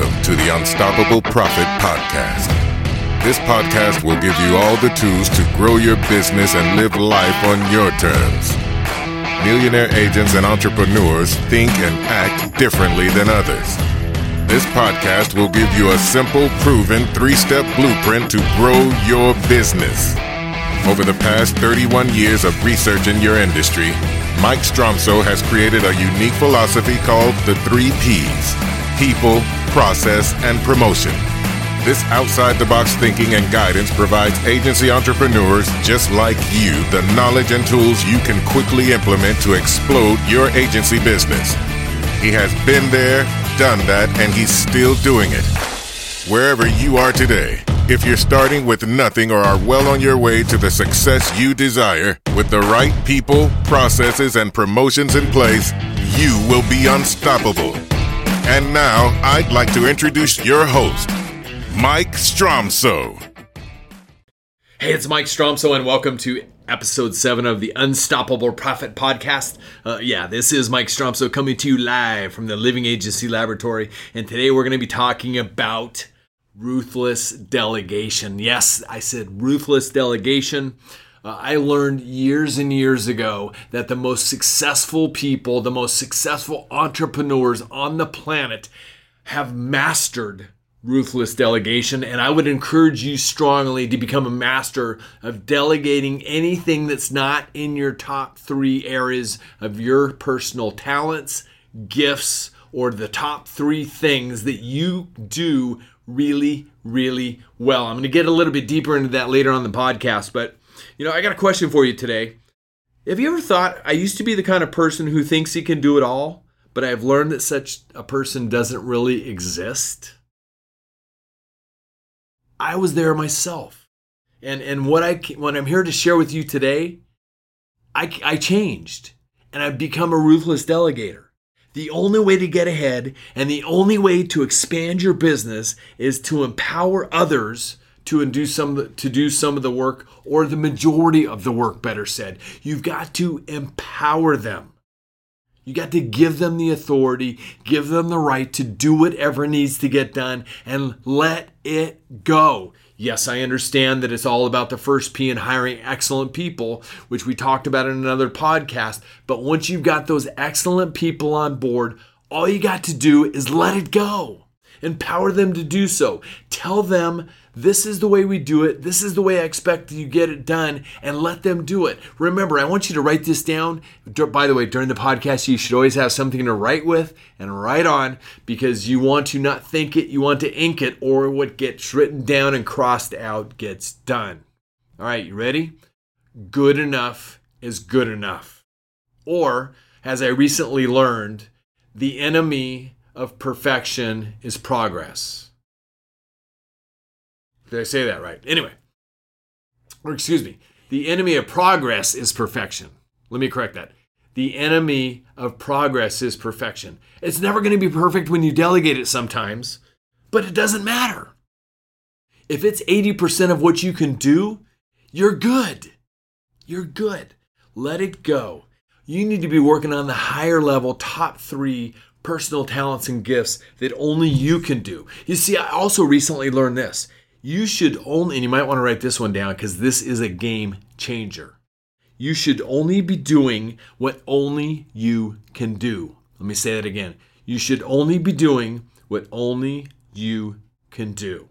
Welcome to the Unstoppable Profit Podcast. This podcast will give you all the tools to grow your business and live life on your terms. Millionaire agents and entrepreneurs think and act differently than others. This podcast will give you a simple, proven three step blueprint to grow your business. Over the past 31 years of research in your industry, Mike Stromsoe has created a unique philosophy called the three P's people, process, and promotion. This outside the box thinking and guidance provides agency entrepreneurs just like you the knowledge and tools you can quickly implement to explode your agency business. He has been there, done that, and he's still doing it. Wherever you are today, if you're starting with nothing or are well on your way to the success you desire, with the right people, processes, and promotions in place, you will be unstoppable. And now, I'd like to introduce your host, Mike Stromsoe. Hey, it's Mike Stromsoe, and welcome to episode 7 of the Unstoppable Profit Podcast. Uh, yeah, this is Mike Stromsoe coming to you live from the Living Agency Laboratory, and today we're going to be talking about ruthless delegation. Yes, I said ruthless delegation. Uh, I learned years and years ago that the most successful people, the most successful entrepreneurs on the planet have mastered ruthless delegation. And I would encourage you strongly to become a master of delegating anything that's not in your top three areas of your personal talents, gifts, or the top three things that you do really, really well. I'm going to get a little bit deeper into that later on the podcast, but you know, I got a question for you today. Have you ever thought I used to be the kind of person who thinks he can do it all, but I've learned that such a person doesn't really exist? I was there myself. And and what I what I'm here to share with you today, I I changed and I've become a ruthless delegator. The only way to get ahead and the only way to expand your business is to empower others to do some the, to do some of the work or the majority of the work better said. You've got to empower them. You got to give them the authority, give them the right to do whatever needs to get done and let it go. Yes, I understand that it's all about the first P and hiring excellent people, which we talked about in another podcast. But once you've got those excellent people on board, all you got to do is let it go. Empower them to do so. Tell them this is the way we do it. This is the way I expect you get it done and let them do it. Remember, I want you to write this down. By the way, during the podcast, you should always have something to write with and write on because you want to not think it, you want to ink it, or what gets written down and crossed out gets done. All right, you ready? Good enough is good enough. Or, as I recently learned, the enemy of perfection is progress. Did I say that right? Anyway, or excuse me, the enemy of progress is perfection. Let me correct that. The enemy of progress is perfection. It's never going to be perfect when you delegate it sometimes, but it doesn't matter. If it's 80% of what you can do, you're good. You're good. Let it go. You need to be working on the higher level, top three personal talents and gifts that only you can do. You see, I also recently learned this. You should only, and you might want to write this one down because this is a game changer. You should only be doing what only you can do. Let me say that again. You should only be doing what only you can do.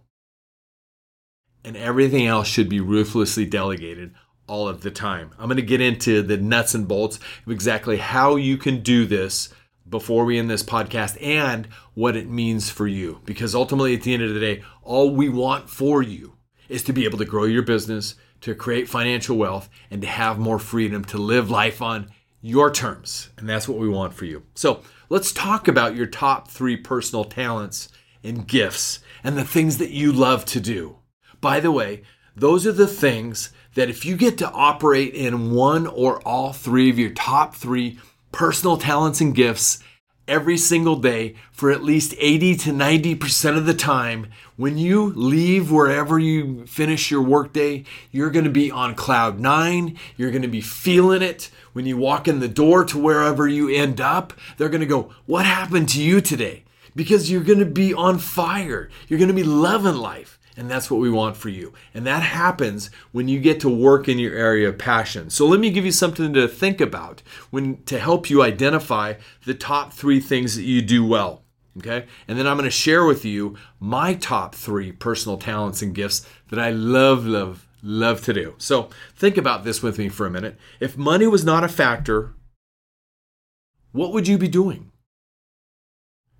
And everything else should be ruthlessly delegated all of the time. I'm going to get into the nuts and bolts of exactly how you can do this before we end this podcast and what it means for you. Because ultimately, at the end of the day, all we want for you is to be able to grow your business, to create financial wealth, and to have more freedom to live life on your terms. And that's what we want for you. So let's talk about your top three personal talents and gifts and the things that you love to do. By the way, those are the things that if you get to operate in one or all three of your top three personal talents and gifts every single day for at least 80 to 90% of the time. When you leave wherever you finish your workday, you're going to be on cloud nine. You're going to be feeling it. When you walk in the door to wherever you end up, they're going to go, What happened to you today? because you're going to be on fire. You're going to be loving life. And that's what we want for you. And that happens when you get to work in your area of passion. So let me give you something to think about when to help you identify the top 3 things that you do well. Okay? And then I'm going to share with you my top 3 personal talents and gifts that I love love love to do. So think about this with me for a minute. If money was not a factor, what would you be doing?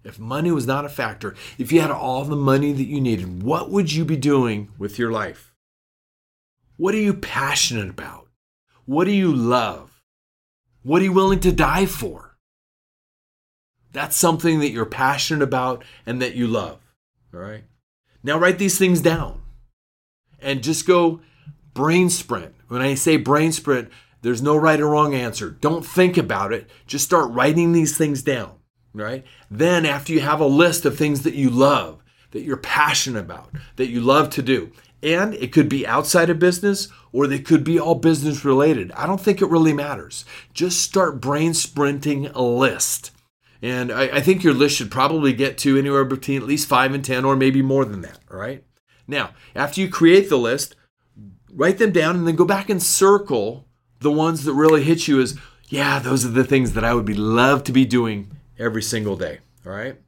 If money was not a factor, if you had all the money that you needed, what would you be doing with your life? What are you passionate about? What do you love? What are you willing to die for? That's something that you're passionate about and that you love. All right. Now write these things down and just go brain sprint. When I say brain sprint, there's no right or wrong answer. Don't think about it. Just start writing these things down right? Then, after you have a list of things that you love, that you're passionate about, that you love to do, and it could be outside of business or they could be all business related. I don't think it really matters. Just start brain sprinting a list. And I, I, think your list should probably get to anywhere between at least five and 10 or maybe more than that. All right. Now, after you create the list, write them down and then go back and circle the ones that really hit you as, yeah, those are the things that I would be love to be doing every single day. All right.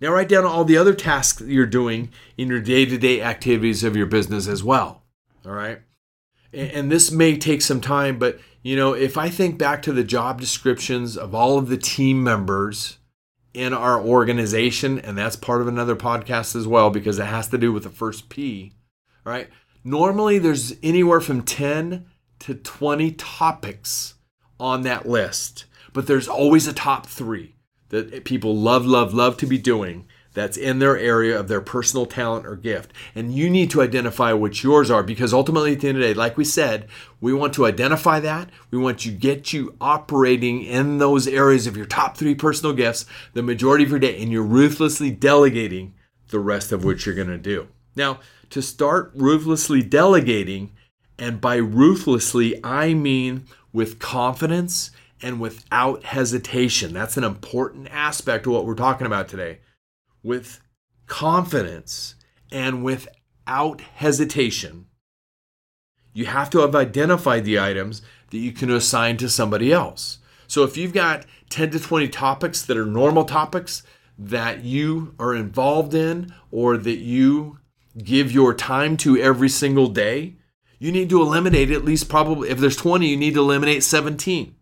Now write down all the other tasks you're doing in your day-to-day activities of your business as well. All right. And this may take some time, but you know, if I think back to the job descriptions of all of the team members in our organization, and that's part of another podcast as well because it has to do with the first P, all right? Normally there's anywhere from 10 to 20 topics on that list, but there's always a top three that people love, love, love to be doing that's in their area of their personal talent or gift. And you need to identify what yours are because ultimately at the end of the day, like we said, we want to identify that. We want to get you operating in those areas of your top three personal gifts the majority of your day, and you're ruthlessly delegating the rest of what you're going to do. Now, to start ruthlessly delegating, and by ruthlessly, I mean with confidence and without hesitation. That's an important aspect of what we're talking about today. With confidence and without hesitation, you have to have identified the items that you can assign to somebody else. So if you've got 10 to 20 topics that are normal topics that you are involved in or that you give your time to every single day, you need to eliminate at least probably, if there's 20, you need to eliminate 17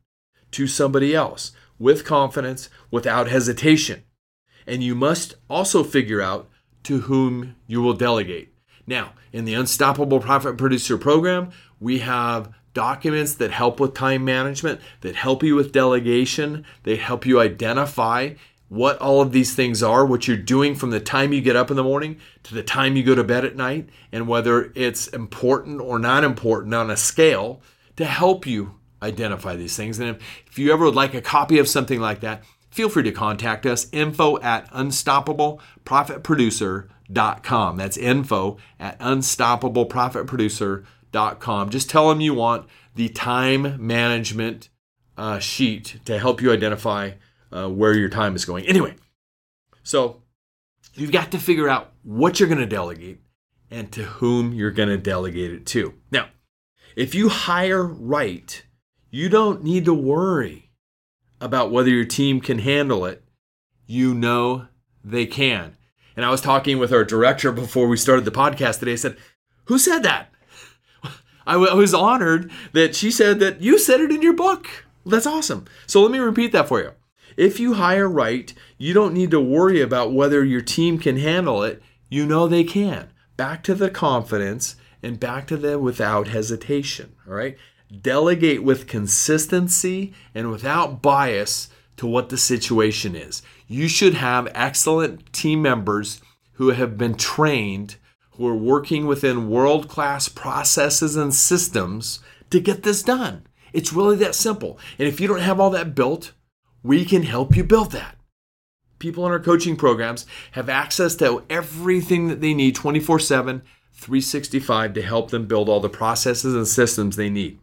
to somebody else with confidence, without hesitation. And you must also figure out to whom you will delegate. Now, in the Unstoppable Profit Producer program, we have documents that help with time management, that help you with delegation, they help you identify what all of these things are, what you're doing from the time you get up in the morning to the time you go to bed at night, and whether it's important or not important on a scale to help you identify these things. And if, you ever would like a copy of something like that, feel free to contact us info at unstoppableprofitproducer.com. That's info at unstoppableprofitproducer.com. Just tell them you want the time management uh, sheet to help you identify uh, where your time is going. Anyway, so you've got to figure out what you're going to delegate and to whom you're going to delegate it to. Now, if you hire right, you don't need to worry about whether your team can handle it. You know they can. And I was talking with our director before we started the podcast today. I said, Who said that? I was honored that she said that you said it in your book. That's awesome. So let me repeat that for you. If you hire right, you don't need to worry about whether your team can handle it. You know they can. Back to the confidence and back to the without hesitation. All right. Delegate with consistency and without bias to what the situation is. You should have excellent team members who have been trained, who are working within world class processes and systems to get this done. It's really that simple. And if you don't have all that built, we can help you build that. People in our coaching programs have access to everything that they need 24 7, 365 to help them build all the processes and systems they need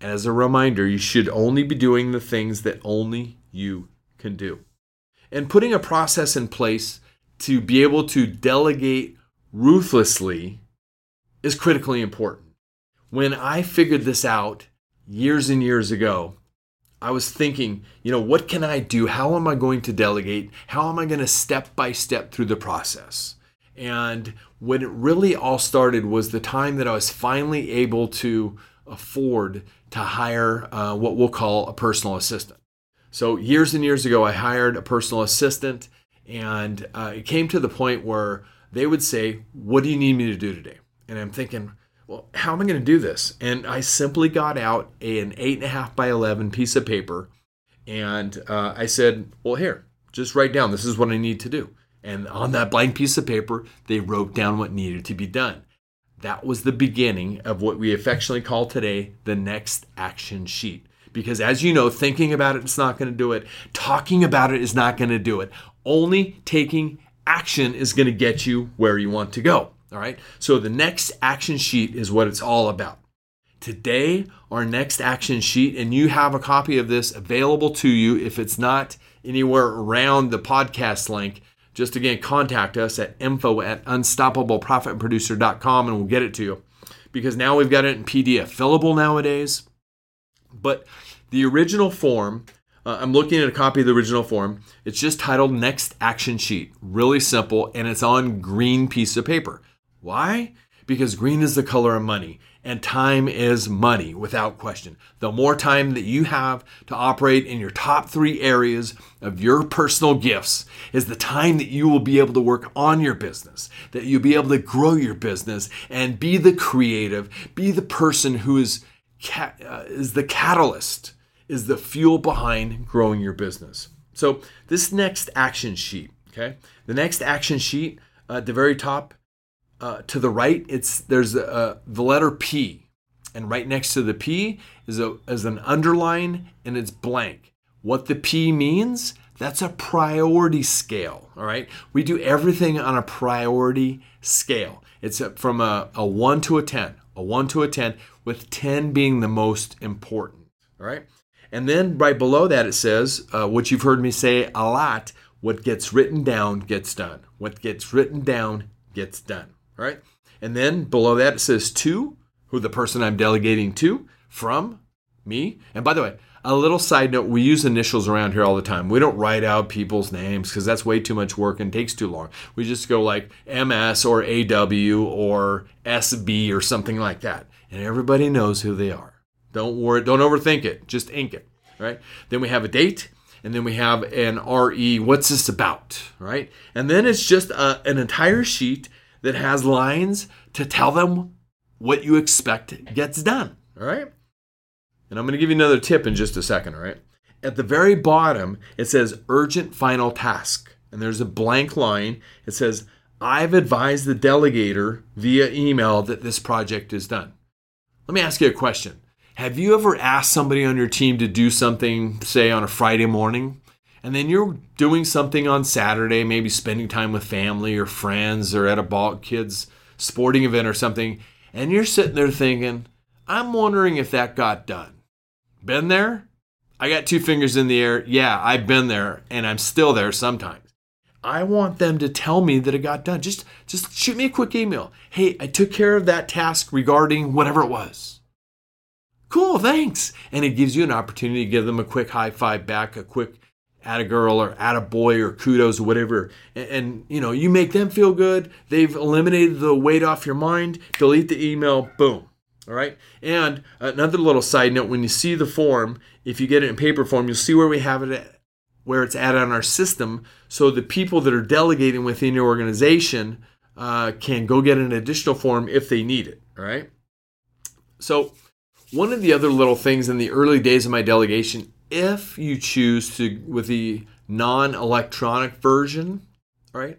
as a reminder, you should only be doing the things that only you can do. And putting a process in place to be able to delegate ruthlessly is critically important. When I figured this out years and years ago, I was thinking, you know, what can I do? How am I going to delegate? How am I going to step by step through the process? And when it really all started was the time that I was finally able to afford to hire uh, what we'll call a personal assistant. So, years and years ago, I hired a personal assistant, and uh, it came to the point where they would say, What do you need me to do today? And I'm thinking, Well, how am I going to do this? And I simply got out an 8.5 by 11 piece of paper, and uh, I said, Well, here, just write down this is what I need to do. And on that blank piece of paper, they wrote down what needed to be done. That was the beginning of what we affectionately call today the next action sheet. Because as you know, thinking about it is not going to do it. Talking about it is not going to do it. Only taking action is going to get you where you want to go. All right. So the next action sheet is what it's all about. Today, our next action sheet, and you have a copy of this available to you if it's not anywhere around the podcast link just again contact us at info at unstoppableprofitproducer.com and we'll get it to you. Because now we've got it in pdf fillable nowadays. But the original form uh, i'm looking at a copy of the original form. It's just titled next action sheet. Really simple and it's on green piece of paper. Why? Because green is the color of money and time is money without question. The more time that you have to operate in your top three areas of your personal gifts is the time that you will be able to work on your business, that you'll be able to grow your business and be the creative, be the person who is, uh, is the catalyst, is the fuel behind growing your business. So, this next action sheet, okay, the next action sheet uh, at the very top uh, to the right, it's there's a, the letter P, and right next to the P is a is an underline and it's blank. What the P means? That's a priority scale. All right, we do everything on a priority scale. It's a, from a, a one to a ten, a one to a ten, with ten being the most important. All right, and then right below that it says uh, what you've heard me say a lot: what gets written down gets done. What gets written down gets done right? And then below that it says to, who the person I'm delegating to, from me. And by the way, a little side note we use initials around here all the time. We don't write out people's names because that's way too much work and takes too long. We just go like MS or AW or SB or something like that. And everybody knows who they are. Don't worry, don't overthink it. Just ink it, right? Then we have a date and then we have an RE, what's this about, right? And then it's just a, an entire sheet that has lines to tell them what you expect gets done. All right. And I'm going to give you another tip in just a second. All right. At the very bottom, it says urgent final task. And there's a blank line. It says, I've advised the delegator via email that this project is done. Let me ask you a question. Have you ever asked somebody on your team to do something, say on a Friday morning, and then you're doing something on Saturday, maybe spending time with family or friends or at a ball kids sporting event or something, and you're sitting there thinking, I'm wondering if that got done. Been there? I got two fingers in the air. Yeah, I've been there and I'm still there sometimes. I want them to tell me that it got done. Just just shoot me a quick email. Hey, I took care of that task regarding whatever it was. Cool, thanks. And it gives you an opportunity to give them a quick high five back, a quick at a girl or at a boy or kudos or whatever. And, and, you know you make them feel good. They've eliminated the weight off your mind. Delete the email. Boom. All right? And another little side note when you see the form if you get it in paper form you'll see where we have it at, where it's at on our system. So the people that are delegating within your organization uh, can go get an additional form if they need it. All right? So one of the other little things in the early days of my delegation if you choose to with the non-electronic version, right?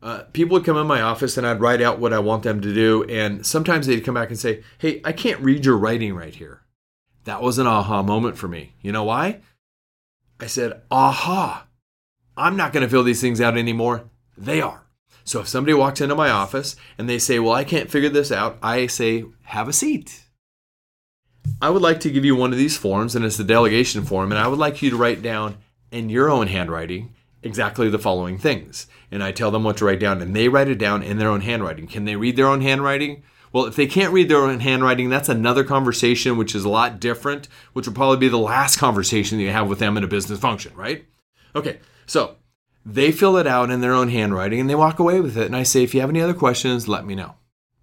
Uh, people would come in my office and I'd write out what I want them to do, and sometimes they'd come back and say, "Hey, I can't read your writing right here." That was an aha moment for me. You know why? I said, "Aha! I'm not going to fill these things out anymore. They are." So if somebody walks into my office and they say, "Well, I can't figure this out," I say, "Have a seat." I would like to give you one of these forms, and it's the delegation form, and I would like you to write down in your own handwriting exactly the following things. And I tell them what to write down, and they write it down in their own handwriting. Can they read their own handwriting? Well, if they can't read their own handwriting, that's another conversation, which is a lot different, which will probably be the last conversation that you have with them in a business function, right? Okay, so they fill it out in their own handwriting and they walk away with it. And I say, if you have any other questions, let me know.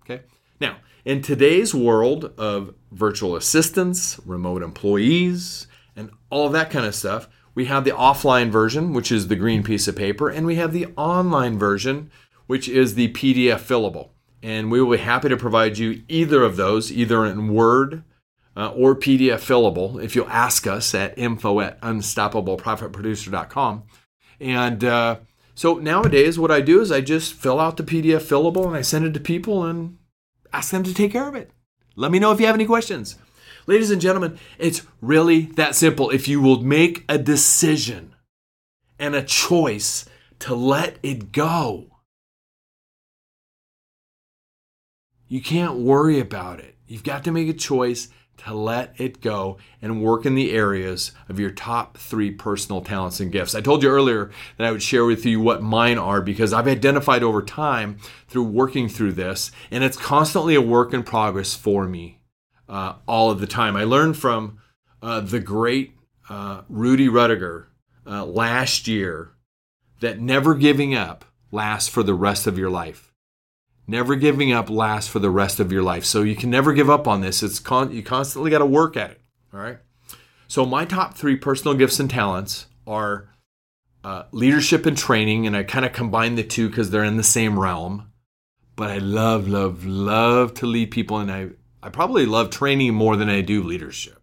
Okay, now, in today's world of virtual assistants, remote employees, and all that kind of stuff, we have the offline version, which is the green piece of paper, and we have the online version, which is the PDF fillable. And we will be happy to provide you either of those, either in Word uh, or PDF fillable, if you'll ask us at info at unstoppableprofitproducer.com. And uh, so nowadays, what I do is I just fill out the PDF fillable and I send it to people and ask them to take care of it. Let me know if you have any questions. Ladies and gentlemen, it's really that simple. If you will make a decision and a choice to let it go, you can't worry about it. You've got to make a choice to let it go and work in the areas of your top three personal talents and gifts. I told you earlier that I would share with you what mine are because I've identified over time through working through this, and it's constantly a work in progress for me uh, all of the time. I learned from uh, the great uh, Rudy Ruettiger uh, last year that never giving up lasts for the rest of your life. Never giving up lasts for the rest of your life. So you can never give up on this. It's con- you constantly got to work at it. All right. So my top three personal gifts and talents are uh, leadership and training, and I kind of combine the two because they're in the same realm. But I love, love, love to lead people, and I I probably love training more than I do leadership.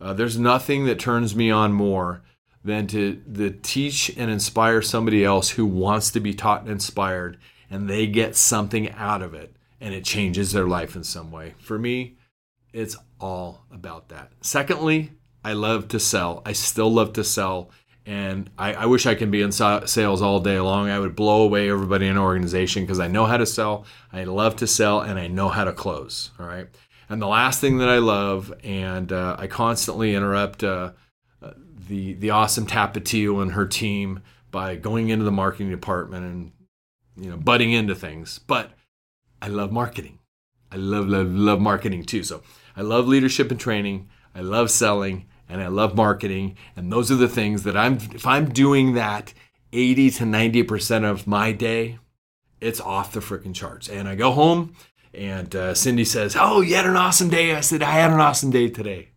Uh, there's nothing that turns me on more than to, to teach and inspire somebody else who wants to be taught and inspired, and they get something out of it, and it changes their life in some way. For me, it's all about that. Secondly, I love to sell. I still love to sell. And I, I, wish I could be in sales all day long. I would blow away everybody in an organization because I know how to sell, I love to sell, and I know how to close. All right. And the last thing that I love, and uh, I constantly interrupt uh, uh the the awesome Tapatio and her team by going into the marketing department and you know butting into things. But I love marketing. I love love love marketing too. So I love leadership and training. I love selling and I love marketing. And those are the things that I'm, if I'm doing that 80 to 90% of my day, it's off the freaking charts. And I go home and uh, Cindy says, Oh, you had an awesome day. I said, I had an awesome day today.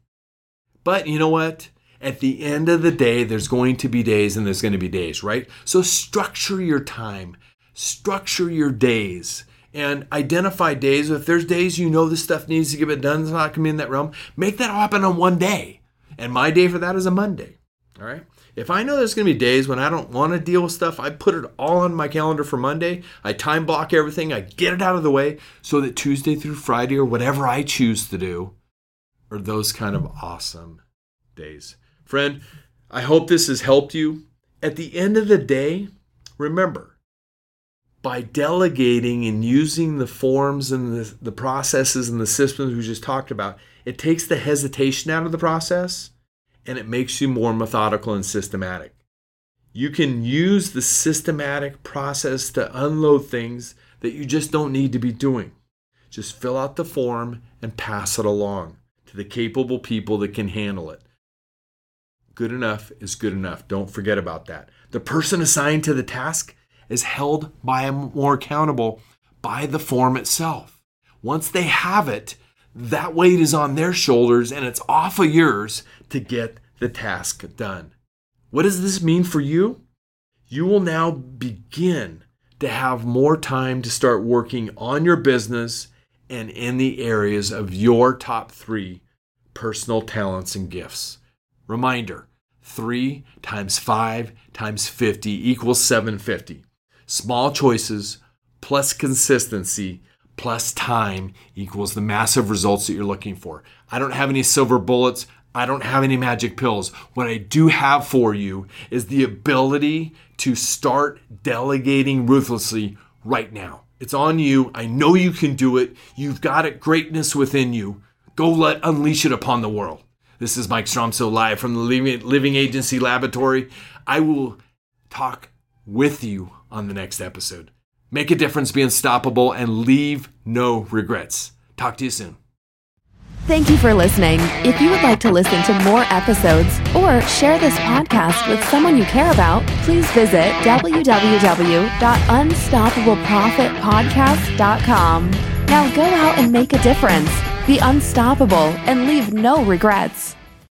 But you know what? At the end of the day, there's going to be days and there's going to be days, right? So structure your time, structure your days and identify days. If there's days you know this stuff needs to get done, it's not going to be in that realm, make that happen on one day. And my day for that is a Monday. All right. If I know there's going to be days when I don't want to deal with stuff, I put it all on my calendar for Monday. I time block everything. I get it out of the way so that Tuesday through Friday or whatever I choose to do are those kind of awesome days. Friend, I hope this has helped you. At the end of the day, remember, by delegating and using the forms and the, the processes and the systems we just talked about, it takes the hesitation out of the process and it makes you more methodical and systematic. You can use the systematic process to unload things that you just don't need to be doing. Just fill out the form and pass it along to the capable people that can handle it. Good enough is good enough. Don't forget about that. The person assigned to the task is held by more accountable by the form itself. Once they have it, that weight is on their shoulders and it's off of yours to get the task done. What does this mean for you? You will now begin to have more time to start working on your business and in the areas of your top three personal talents and gifts. Reminder 3 times 5 times 50 equals 750. Small choices plus consistency plus time equals the massive results that you're looking for. I don't have any silver bullets. I don't have any magic pills. What I do have for you is the ability to start delegating ruthlessly right now. It's on you. I know you can do it. You've got it, greatness within you. Go let unleash it upon the world. This is Mike Stromsoe live from the Living, Living Agency Laboratory. I will talk with you on the next episode. Make a difference, be unstoppable, and leave no regrets. Talk to you soon. Thank you for listening. If you would like to listen to more episodes or share this podcast with someone you care about, please visit www.unstoppableprofitpodcast.com. Now go out and make a difference. Be unstoppable and leave no regrets.